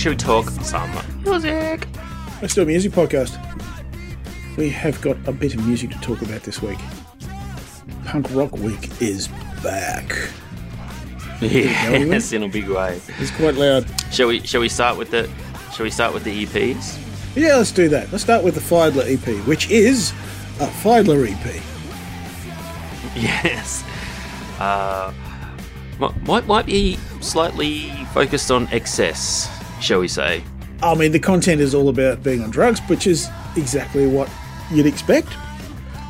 right, should we talk some music? Let's do a music podcast. We have got a bit of music to talk about this week. Punk Rock Week is back. Yes, in a big way. It's quite loud. Shall we? Shall we start with the? Shall we start with the EPs? Yeah, let's do that. Let's start with the FIDLAR EP, which is a FIDLAR EP. Yes. Uh, might might be slightly focused on excess, shall we say? I mean, the content is all about being on drugs, which is exactly what you'd expect.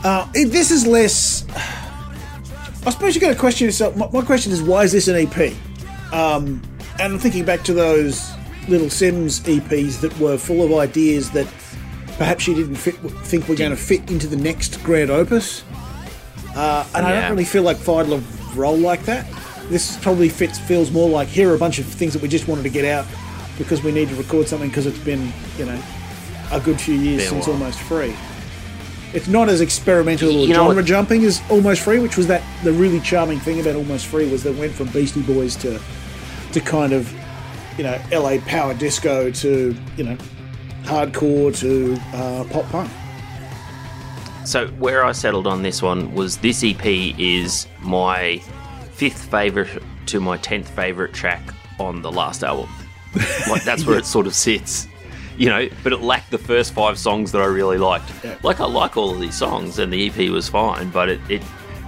Uh, it, this is less. I suppose you've got to question yourself. My, my question is, why is this an EP? Um, and I'm thinking back to those Little Simz EPs that were full of ideas that perhaps you didn't fit, think were going to fit into the next grand opus. Uh, and I don't really feel like FIDLAR roll like that. This probably fits feels more like here are a bunch of things that we just wanted to get out because we need to record something because it's been you know a good few years since while. Almost Free. It's not as experimental or You genre jumping as Almost Free, which was that the really charming thing about Almost Free was that it went from Beastie Boys to to kind of you know LA power disco to you know hardcore to uh, pop punk. So where I settled on this one was this EP is my fifth favorite to my tenth favorite track on the last album. Like that's where it sort of sits. You know, but it lacked the first five songs that I really liked. Yeah. Like I like all of these songs and the EP was fine, but it, it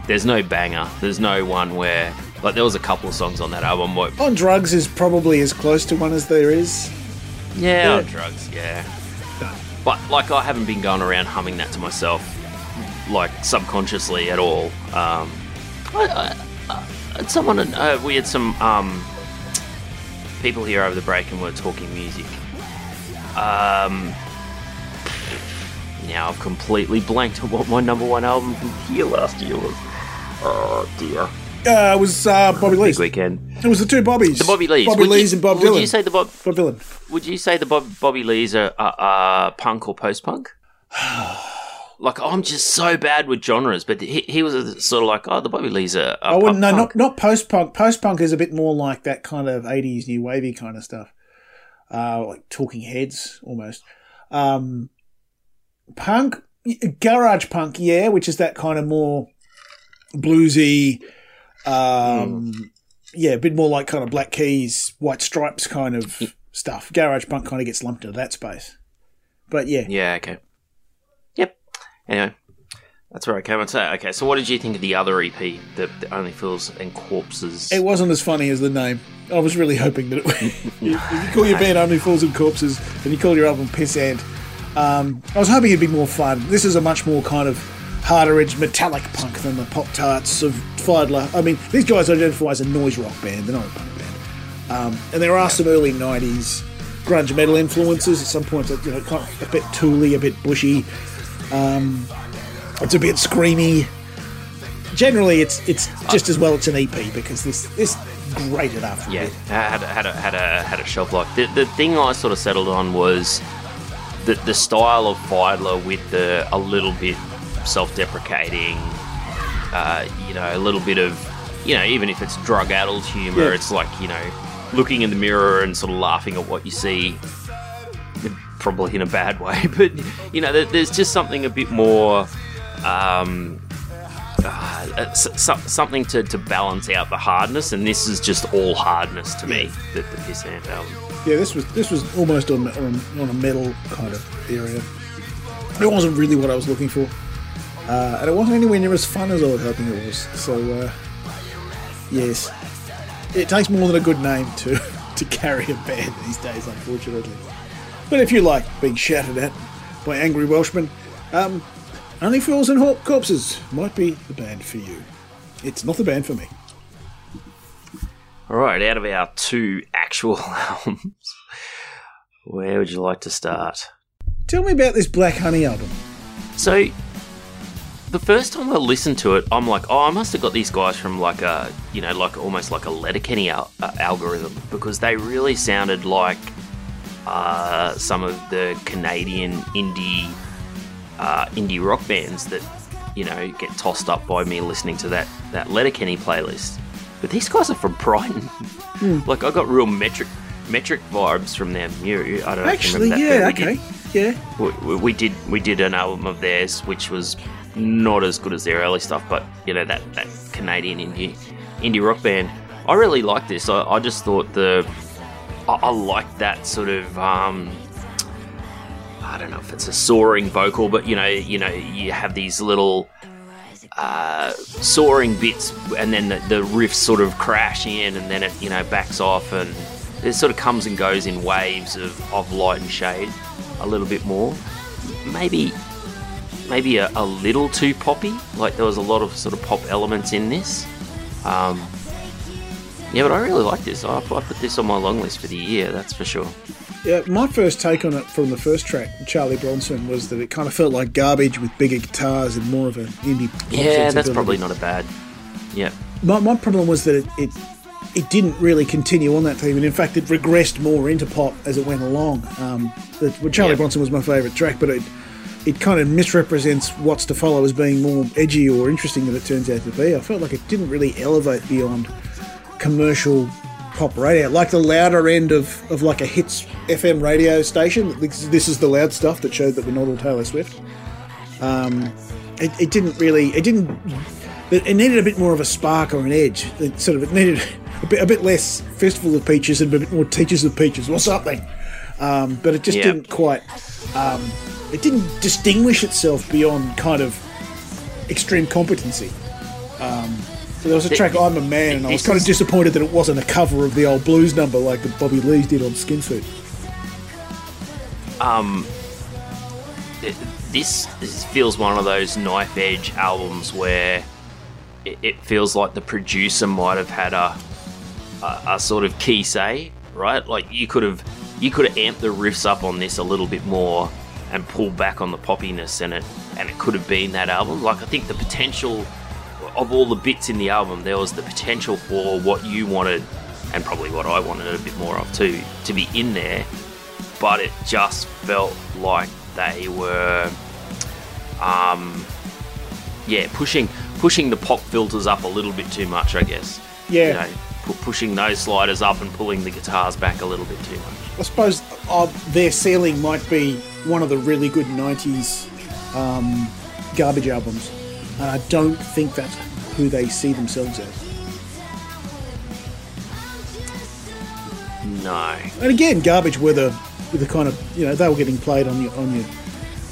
there's no banger. There's no one where like there was a couple of songs on that album where On Drugs is probably as close to one as there is. Yeah, Yeah. on drugs, yeah. But like, I haven't been going around humming that to myself, like subconsciously at all. Um, I, I, I, someone, uh, we had some um, people here over the break, and we're talking music. Um, now I've completely blanked on what my number one album from here last year was. Oh dear, Uh, it was uh, Bobby Lees. weekend. It was the two Bobbies. The Bobby Lees. Bobby Would you- Lees and Bob Would Dylan. you say the Bob? Bob Dylan. Would you say the Bob, Bobby Lees are, are, are punk or post punk? like I'm just so bad with genres, but he, he was a, sort of like, oh, the Bobby Lees are. are wouldn't. No, not not post punk. Post punk is a bit more like that kind of '80s new wavy kind of stuff, uh, like Talking Heads almost. Um, punk, garage punk, yeah, which is that kind of more bluesy. Um, yeah, a bit more like kind of Black Keys, White Stripes kind of stuff. Garage punk kind of gets lumped into that space. But yeah, Yeah. Okay. Anyway, that's where I came and say. Okay, so what did you think of the other EP, the, the Only Fools and Corpses? It wasn't as funny as the name. I was really hoping that it would. if you call your band Only Fools and Corpses and you call your album Piss Ant, um, I was hoping it'd be more fun. This is a much more kind of harder edge metallic punk than the Pop Tarts of FIDLAR. I mean, these guys identify as a noise rock band, they're not a punk band. Um, and there are some early 90s grunge metal influences at some points, you know, kind of a bit tooly, a bit bushy. Um, it's a bit screamy generally it's it's just as well it's an EP because this this great enough. Yeah, had a, had a, had a had a shelf life. The, the thing I sort of settled on was the the style of FIDLAR with the a little bit self-deprecating, uh, you know, a little bit of you know, even if it's drug-addled humor, Yeah. it's like you know, looking in the mirror and sort of laughing at what you see. Probably in a bad way, but you know, there's just something a bit more. Um, uh, s- some- something to, to balance out the hardness, and this is just all hardness to me. The, the Piss Ant album. Yeah, this was this was almost on on, on a metal kind of area. It wasn't really what I was looking for, uh, and it wasn't anywhere near as fun as I was hoping it was. So, uh, yes, it takes more than a good name to to carry a band these days, unfortunately. But if you like being shouted at by angry Welshmen, um, Only Fools and Hawk Corpses might be the band for you. It's not the band for me. All right, out of our two actual albums, where would you like to start? Tell me about this Black Honey album. So, the first time I listened to it, I'm like, oh, I must have got these guys from like a, you know, like almost like a Letterkenny al- uh, algorithm because they really sounded like uh, some of the Canadian indie uh, indie rock bands that you know get tossed up by me listening to that that Letterkenny playlist. But these guys are from Brighton. Like I got real metric metric vibes from their Mew. I don't know. Actually, yeah, remember that, but we okay, yeah. Did, we, we did we did an album of theirs, which was not as good as their early stuff, but you know that that Canadian indie indie rock band. I really liked this. I, I just thought the I, I liked that sort of um, I don't know if it's a soaring vocal, but you know you know you have these little uh, soaring bits, and then the, the riffs sort of crash in, and then it you know backs off, and it sort of comes and goes in waves of, of light and shade a little bit more. Maybe maybe a, a little too poppy. Like there was a lot of sort of pop elements in this. Um, yeah, but I really like this. I, I put this on my long list for the year. That's for sure. Yeah, my first take on it from the first track, Charlie Bronson, was that it kind of felt like garbage with bigger guitars and more of an indie. pop Yeah, that's probably not a bad. Yeah, My, my problem was that it, it it didn't really continue on that theme, and in fact, it regressed more into pop as it went along. Um, the, well, Charlie Yeah. Bronson was my favourite track, but it it kind of misrepresents what's to follow as being more edgy or interesting than it turns out to be. I felt like it didn't really elevate beyond commercial pop radio, like the louder end of, of like a hits FM radio station. This, this is the loud stuff that showed that we're not all Taylor Swift. Um, it, it didn't really, it didn't, it needed a bit more of a spark or an edge. It sort of, it needed a bit, a bit less Festival of Peaches and a bit more Teaches of Peaches or something. Um, but it just Yeah. didn't quite, um, it didn't distinguish itself beyond kind of extreme competency. Um, so there was a track, I'm a Man, and I was kind of disappointed that it wasn't a cover of the old blues number like Bobby Lees did on Skin Suit. Um, it, this, this feels one of those knife edge albums where it, it feels like the producer might have had a, a a sort of key say, right? Like you could have you could have amped the riffs up on this a little bit more and pulled back on the poppiness in it, and it could have been that album. Like I think the potential of all the bits in the album, there was the potential for what you wanted, and probably what I wanted a bit more of too, to be in there. But it just felt like they were, um, yeah, pushing pushing the pop filters up a little bit too much, I guess. Yeah. You know, pu- pushing those sliders up and pulling the guitars back a little bit too much. I suppose uh, their ceiling might be one of the really good 90s um, garbage albums. And I don't think that's who they see themselves as. No. And again, garbage were the, were the kind of, you know, they were getting played on your, on your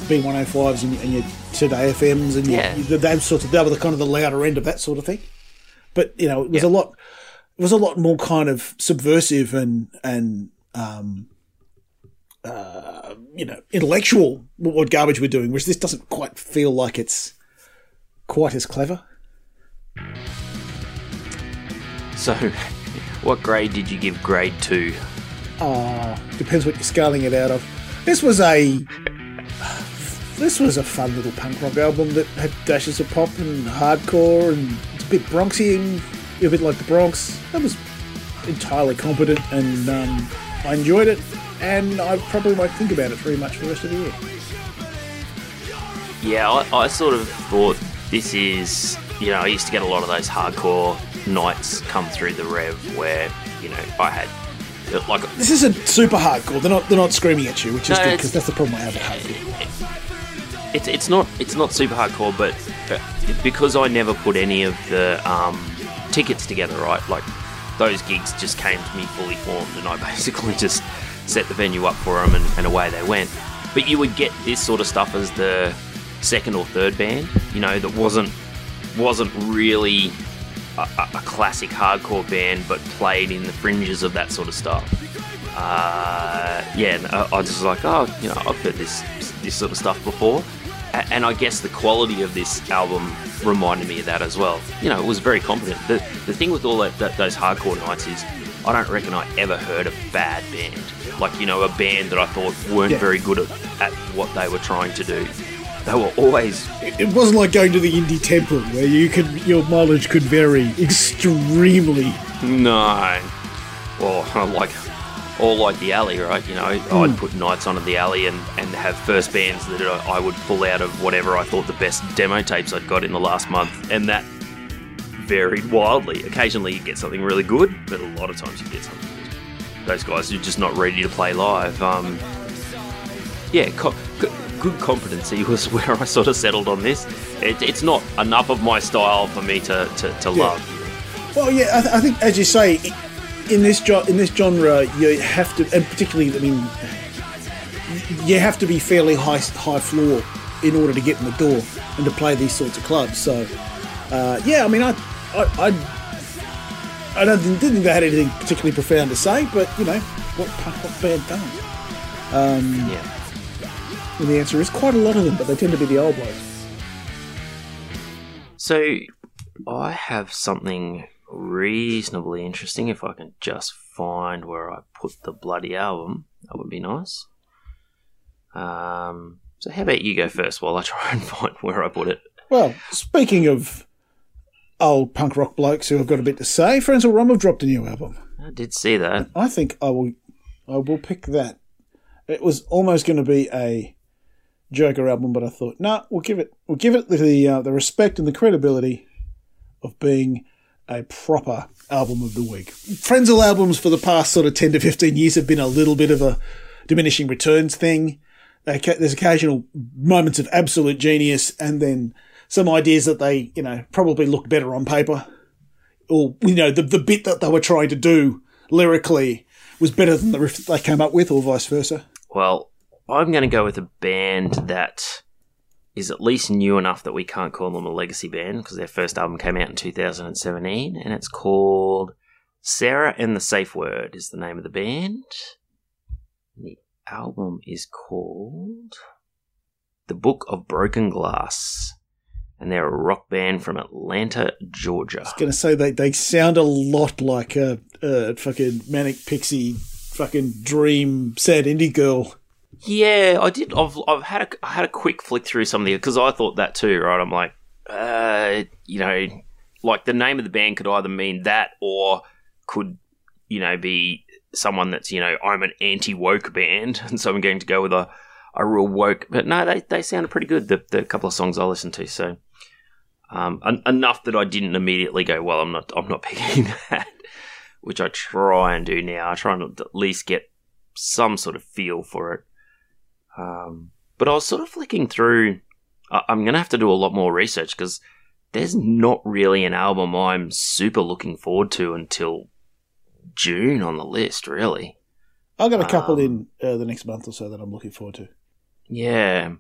B105s and, your- and your Today FMs and your, Yeah. your, those sorts of, they were the kind of the louder end of that sort of thing. But, you know, it was Yeah. a lot, it was a lot more kind of subversive and, and, um, uh, you know, intellectual what garbage we're doing, which this doesn't quite feel like it's quite as clever. So, what grade did you give grade two? Uh, depends what you're scaling it out of. This was a this was a fun little punk rock album that had dashes of pop and hardcore and it's a bit Bronxian, a bit like the Bronx. That was entirely competent and um, I enjoyed it. And I probably won't think about it very much for the rest of the year. Yeah, I, I sort of thought this is, you know, I used to get a lot of those hardcore nights come through the rev where, you know, I had like This isn't super hardcore. They're not they're not screaming at you, which is No, good because that's the problem I have with hardcore. it's it's not it's not super hardcore, but because I never put any of the um, tickets together, right? Like those gigs just came to me fully formed, and I basically just set the venue up for them, and, and away they went. But you would get this sort of stuff as the second or third band, you know, that wasn't wasn't really a, a classic hardcore band, but played in the fringes of that sort of stuff. Uh, yeah, and I, just was like, oh, you know, I've heard this this sort of stuff before, A- and I guess the quality of this album reminded me of that as well. You know, it was very competent. The the thing with all that, that those hardcore nights is, I don't reckon I ever heard a bad band, like you know, a band that I thought weren't Yeah. very good at, at what they were trying to do. They were always It wasn't like going to the indie temple where you could your mileage could vary extremely. No. Or like, or like the alley, right? You know, I'd put nights on at the alley and, and have first bands that I I would pull out of whatever I thought the best demo tapes I'd got in the last month, and that varied wildly. Occasionally you get something really good, but a lot of times you get something good. those guys are just not ready to play live. Um, yeah, co- good competency was where I sort of settled on this. It, it's not enough of my style for me to, to, to Yeah. love. Well, yeah, I, th- I think as you say, in this jo- in this genre, you have to, and particularly, I mean, you have to be fairly high high floor in order to get in the door and to play these sorts of clubs. So, uh, yeah, I mean, I, I, I, I don't think, didn't think they had anything particularly profound to say, but you know, what punk rock band does? Yeah. And the answer is quite a lot of them, but they tend to be the old ones. So I have something reasonably interesting. If I can just find where I put the bloody album, that would be nice. Um, so how about you go first while I try and find where I put it? Well, speaking of old punk rock blokes who have got a bit to say, Frenzal Rhomb have dropped a new album. I did see that. I think I will I will pick that. It was almost going to be a Joker album, but I thought, no, nah, we'll give it we'll give it the uh, the respect and the credibility of being a proper album of the week. Frenzal albums for the past sort of ten to fifteen years have been a little bit of a diminishing returns thing. There's occasional moments of absolute genius, and then some ideas that they, you know, probably look better on paper or you know the the bit that they were trying to do lyrically was better than the riff they came up with, or vice versa. Well, I'm going to go with a band that is at least new enough that we can't call them a legacy band because their first album came out in 2017 and it's called Sarah and the Safe Word is the name of the band. The album is called The Book of Broken Glass and they're a rock band from Atlanta, Georgia. I was going to say they they sound a lot like a, a fucking manic pixie, fucking dream sad indie girl. Yeah, I did. I've I've had a I had a quick flick through some of the because I thought that too. Right, I'm like, uh, you know, like the name of the band could either mean that or could you know be someone that's you know I'm an anti woke band, and so I'm going to go with a a real woke. But no, they they sounded pretty good. The the couple of songs I listened to, so um, en- enough that I didn't immediately go, well, I'm not I'm not picking that, which I try and do now. I try and at least get some sort of feel for it. Um, but I was sort of flicking through. I- I'm going to have to do a lot more research because there's not really an album I'm super looking forward to until June on the list, really. I've got a couple Um, in uh, the next month or so that I'm looking forward to. Yeah.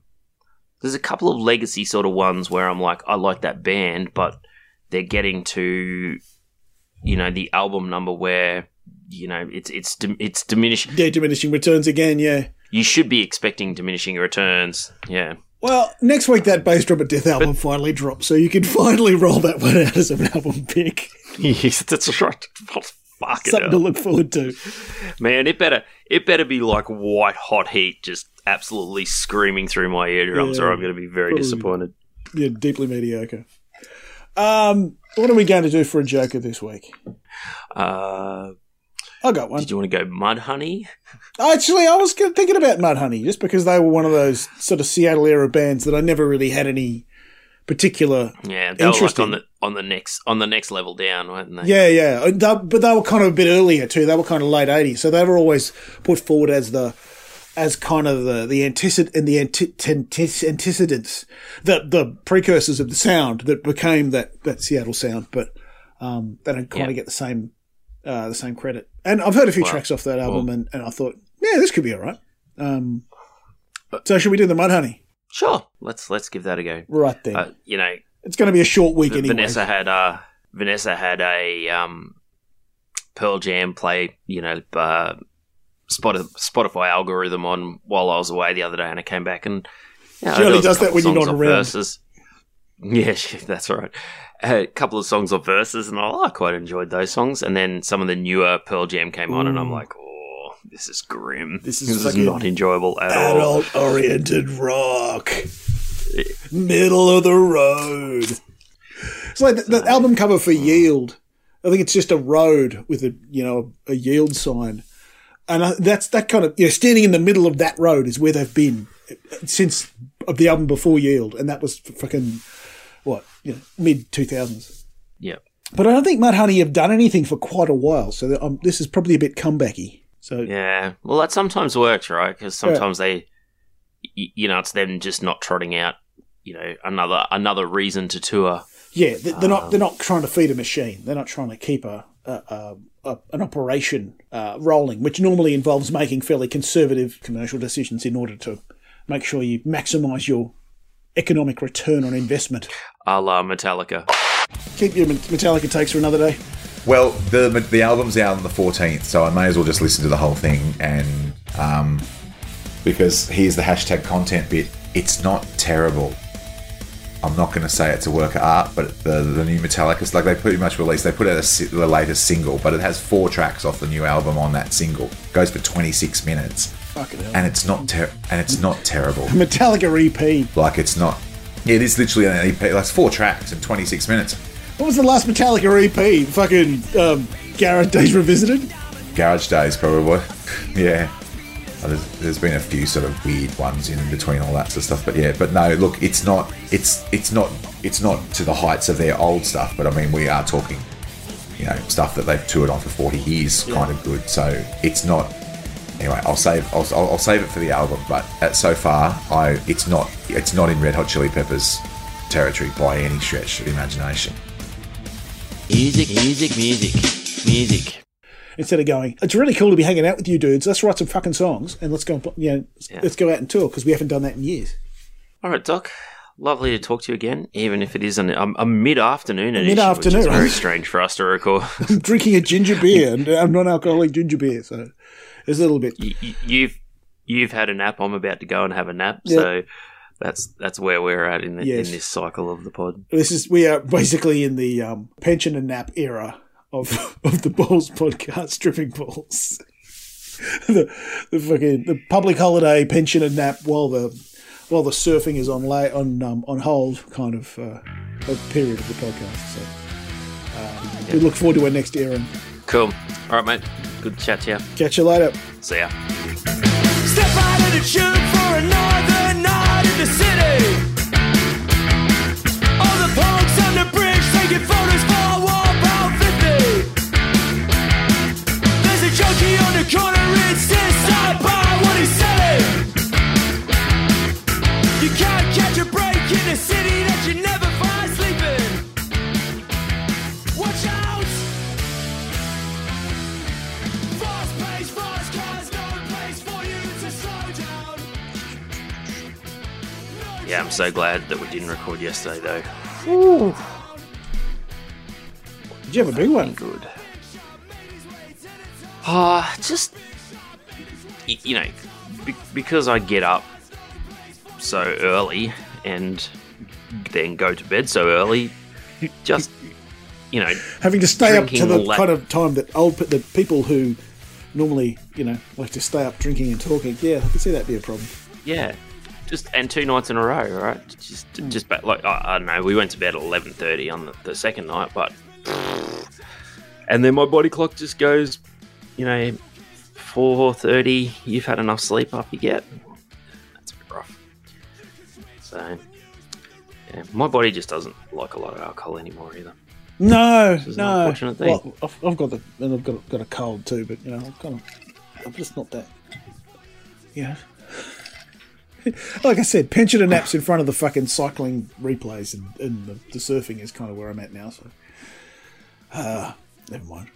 There's a couple of legacy sort of ones where I'm like, I like that band, but they're getting to, you know, the album number where, you know, it's it's it's diminishing. Yeah, diminishing returns again. Yeah. You should be expecting diminishing returns. Yeah. Well, next week that bass drum of death album finally drops, so you can finally roll that one out as an album pick. yes, that's right. Fuck it. Something to look forward to. Man, it better it better be like white hot heat, just absolutely screaming through my eardrums, Yeah, or I'm going to be very probably. disappointed. Yeah, deeply mediocre. Um, what are we going to do for a Joker this week? Uh, I got one. did you want to go Mudhoney? Actually, I was thinking about Mudhoney just because they were one of those sort of Seattle era bands that I never really had any particular. Yeah, they were like on the on the next on the next level down, weren't they? Yeah, yeah, they- but they were kind of a bit earlier too. They were kind of late '80s, so they were always put forward as the as kind of the the antecedent and the anti- anti- antecedents, the the precursors of the sound that became that that Seattle sound. But um, they don't kind Yeah. of get the same uh, the same credit. And I've heard a few Well, tracks off that album, and, and I thought, yeah, this could be all right. Um, so should we do the Mudhoney? Sure, let's let's give that a go. Right then, Uh, you know, it's going to be a short week anyway. Vanessa had uh Vanessa had a um Pearl Jam play, you know, uh, Spotify, algorithm on while I was away the other day, and I came back and you know, She only there was a does that when you're not around. Verses. Yeah, that's right. A couple of songs or verses, and I, quite enjoyed those songs. And then some of the newer Pearl Jam came on, and I'm mm. like, oh, this is grim. This is this is not enjoyable at all. adult oriented rock. Middle of the road. It's like the, the album cover for mm. Yield. I think it's just a road with a you know a yield sign, and I, that's that kind of you know standing in the middle of that road is where they've been since of the album before Yield, and that was fucking what you know mid two thousands. Yeah. But I don't think Mudhoney have done anything for quite a while, so um, this is probably a bit comebacky. So Yeah, well, that sometimes works, right? Because sometimes they, you know, it's them just not trotting out, you know, another another reason to tour. Yeah, they- they're Um, not. They're not trying to feed a machine. They're not trying to keep a, a, a, a an operation uh, rolling, which normally involves making fairly conservative commercial decisions in order to make sure you maximise your economic return on investment. A la Metallica. Keep your Metallica takes for another day. Well, the the album's out on the 14th, so I may as well just listen to the whole thing. And um, because here's the hashtag content bit, it's not terrible. I'm not going to say it's a work of art, but the the new Metallica, like they pretty much released. They put out a, the latest single, but it has four tracks off the new album on that single. It Goes for 26 minutes, Fucking hell. and it's not ter- and it's not terrible. Metallica EP. Like it's not. It is literally an EP. Like it's four tracks in 26 minutes. What was the last Metallica EP? Fucking um, Garage Days Revisited. Garage Days, probably. Yeah. Uh, There's, there's been a few sort of weird ones in between all that sort of stuff, but yeah, but no, look, it's not, it's, it's not, it's not to the heights of their old stuff, but I mean, we are talking, you know, stuff that they've toured on for 40 years, kind of good. So it's not. Anyway, I'll save, I'll, I'll I'll save it for the album, but uh, so far, I, it's not, it's not in Red Hot Chili Peppers territory by any stretch of imagination. Music, music, music, music. Instead of going, it's really cool to be hanging out with you dudes. Let's write some fucking songs and let's go. And, you know, Yeah. let's go out and tour because we haven't done that in years. All right, Doc. Lovely to talk to you again, even if it is an, um, a mid-afternoon edition, Mid-afternoon, which is very strange for us to record. I'm drinking a ginger beer and I'm non-alcoholic ginger beer, so it's a little bit. you, you- you've you've had a nap. I'm about to go and have a nap. Yeah. So that's that's where we're at in the, Yes. in this cycle of the pod. This is we are basically in the um, pension and nap era of of the balls podcast, tripping balls. the the fucking the public holiday pension and nap while the while the surfing is on lay on um, on hold kind of uh, a period of the podcast. So uh, we look forward to our next era. Cool. All right, mate. Good to chat to you. catch you later. See ya. So glad that we didn't record yesterday, though. Did you have a big one? Good. Ah, just you know, because I get up so early and then go to bed so early, just you know, Having to stay up to the la- kind of time that old the people who normally you know like to stay up drinking and talking. Yeah, I can see that be a problem. yeah, just and two nights in a row, right? Just hmm. just ba- like I, I don't know, we went to bed at eleven thirty on the, the second night, but and then my body clock just goes, you know, four thirty. You've had enough sleep up, you get. That's a bit rough. So, yeah, my body just doesn't like a lot of alcohol anymore either. No, no. unfortunate thing. Well, I've, I've got the and I've got got a cold too, but you know, I'm kind of I'm just not that. Yeah. like I said, pension and naps in front of the fucking cycling replays and, and the, the surfing is kind of where I'm at now. So, uh, never mind.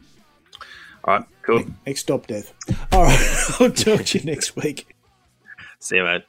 All right, cool. Next stop, death. All right, I'll talk to you next week. See you, mate.